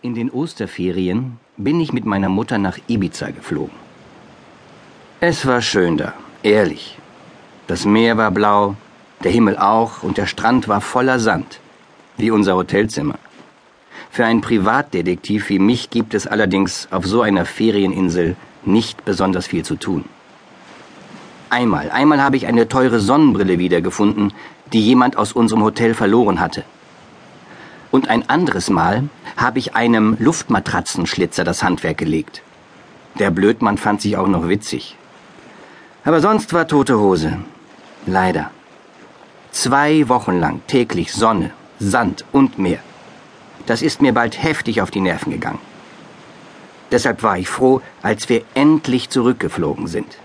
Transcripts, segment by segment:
In den Osterferien bin ich mit meiner Mutter nach Ibiza geflogen. Es war schön da, ehrlich. Das Meer war blau, der Himmel auch und der Strand war voller Sand, wie unser Hotelzimmer. Für einen Privatdetektiv wie mich gibt es allerdings auf so einer Ferieninsel nicht besonders viel zu tun. Einmal, einmal habe ich eine teure Sonnenbrille wiedergefunden, die jemand aus unserem Hotel verloren hatte. Und ein anderes Mal habe ich einem Luftmatratzenschlitzer das Handwerk gelegt. Der Blödmann fand sich auch noch witzig. Aber sonst war tote Hose. Leider. Zwei Wochen lang täglich Sonne, Sand und Meer. Das ist mir bald heftig auf die Nerven gegangen. Deshalb war ich froh, als wir endlich zurückgeflogen sind.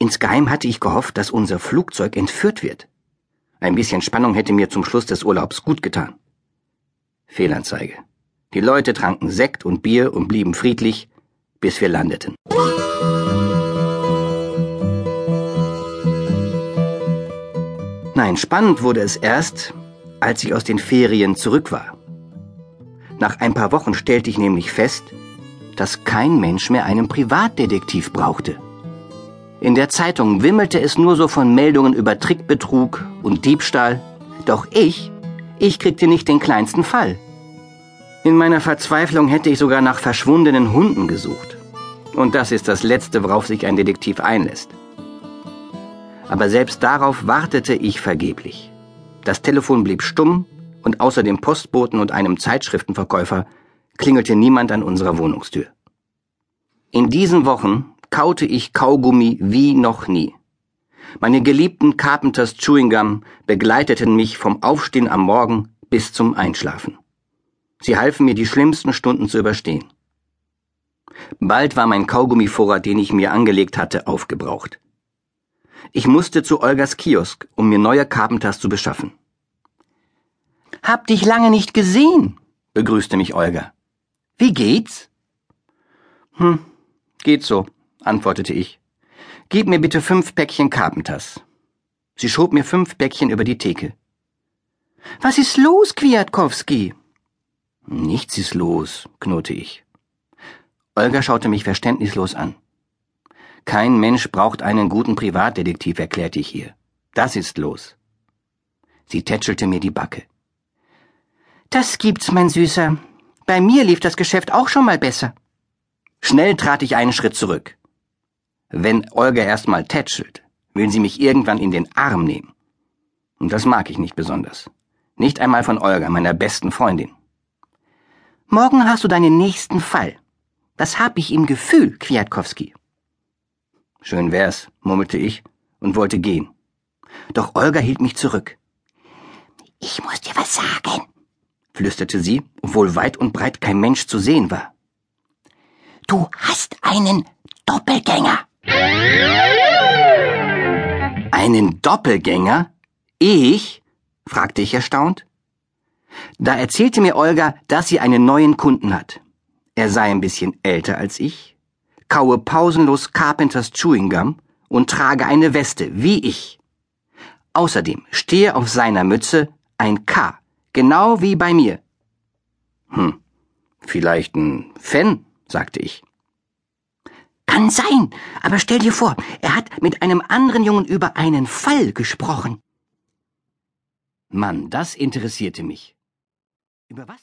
Insgeheim hatte ich gehofft, dass unser Flugzeug entführt wird. Ein bisschen Spannung hätte mir zum Schluss des Urlaubs gut getan. Fehlanzeige. Die Leute tranken Sekt und Bier und blieben friedlich, bis wir landeten. Nein, spannend wurde es erst, als ich aus den Ferien zurück war. Nach ein paar Wochen stellte ich nämlich fest, dass kein Mensch mehr einen Privatdetektiv brauchte. In der Zeitung wimmelte es nur so von Meldungen über Trickbetrug und Diebstahl. Doch ich, ich kriegte nicht den kleinsten Fall. In meiner Verzweiflung hätte ich sogar nach verschwundenen Hunden gesucht. Und das ist das Letzte, worauf sich ein Detektiv einlässt. Aber selbst darauf wartete ich vergeblich. Das Telefon blieb stumm und außer dem Postboten und einem Zeitschriftenverkäufer klingelte niemand an unserer Wohnungstür. In diesen Wochen kaute ich Kaugummi wie noch nie. Meine geliebten Carpenters Chewing Gum begleiteten mich vom Aufstehen am Morgen bis zum Einschlafen. Sie halfen mir die schlimmsten Stunden zu überstehen. Bald war mein Kaugummivorrat, den ich mir angelegt hatte, aufgebraucht. Ich musste zu Olgas Kiosk, um mir neue Carpenters zu beschaffen. Hab dich lange nicht gesehen, begrüßte mich Olga. Wie geht's? Hm, geht so, antwortete ich. Gib mir bitte fünf Päckchen Carpenters. Sie schob mir fünf Päckchen über die Theke. Was ist los, Kwiatkowski? Nichts ist los, knurrte ich. Olga schaute mich verständnislos an. Kein Mensch braucht einen guten Privatdetektiv, erklärte ich ihr. Das ist los. Sie tätschelte mir die Backe. Das gibt's, mein Süßer. Bei mir lief das Geschäft auch schon mal besser. Schnell trat ich einen Schritt zurück. Wenn Olga erstmal tätschelt, will sie mich irgendwann in den Arm nehmen. Und das mag ich nicht besonders. Nicht einmal von Olga, meiner besten Freundin. Morgen hast du deinen nächsten Fall. Das hab ich im Gefühl, Kwiatkowski. Schön wär's, murmelte ich und wollte gehen. Doch Olga hielt mich zurück. Ich muss dir was sagen, flüsterte sie, obwohl weit und breit kein Mensch zu sehen war. Du hast einen Doppelgänger. Einen Doppelgänger? Ich? fragte ich erstaunt. Da erzählte mir Olga, dass sie einen neuen Kunden hat. Er sei ein bisschen älter als ich, kaue pausenlos Carpenters Chewing Gum und trage eine Weste, wie ich. Außerdem stehe auf seiner Mütze ein K, genau wie bei mir. Hm, vielleicht ein Fan, sagte ich. Kann sein, aber stell dir vor, er hat mit einem anderen Jungen über einen Fall gesprochen. Mann, das interessierte mich. Über was?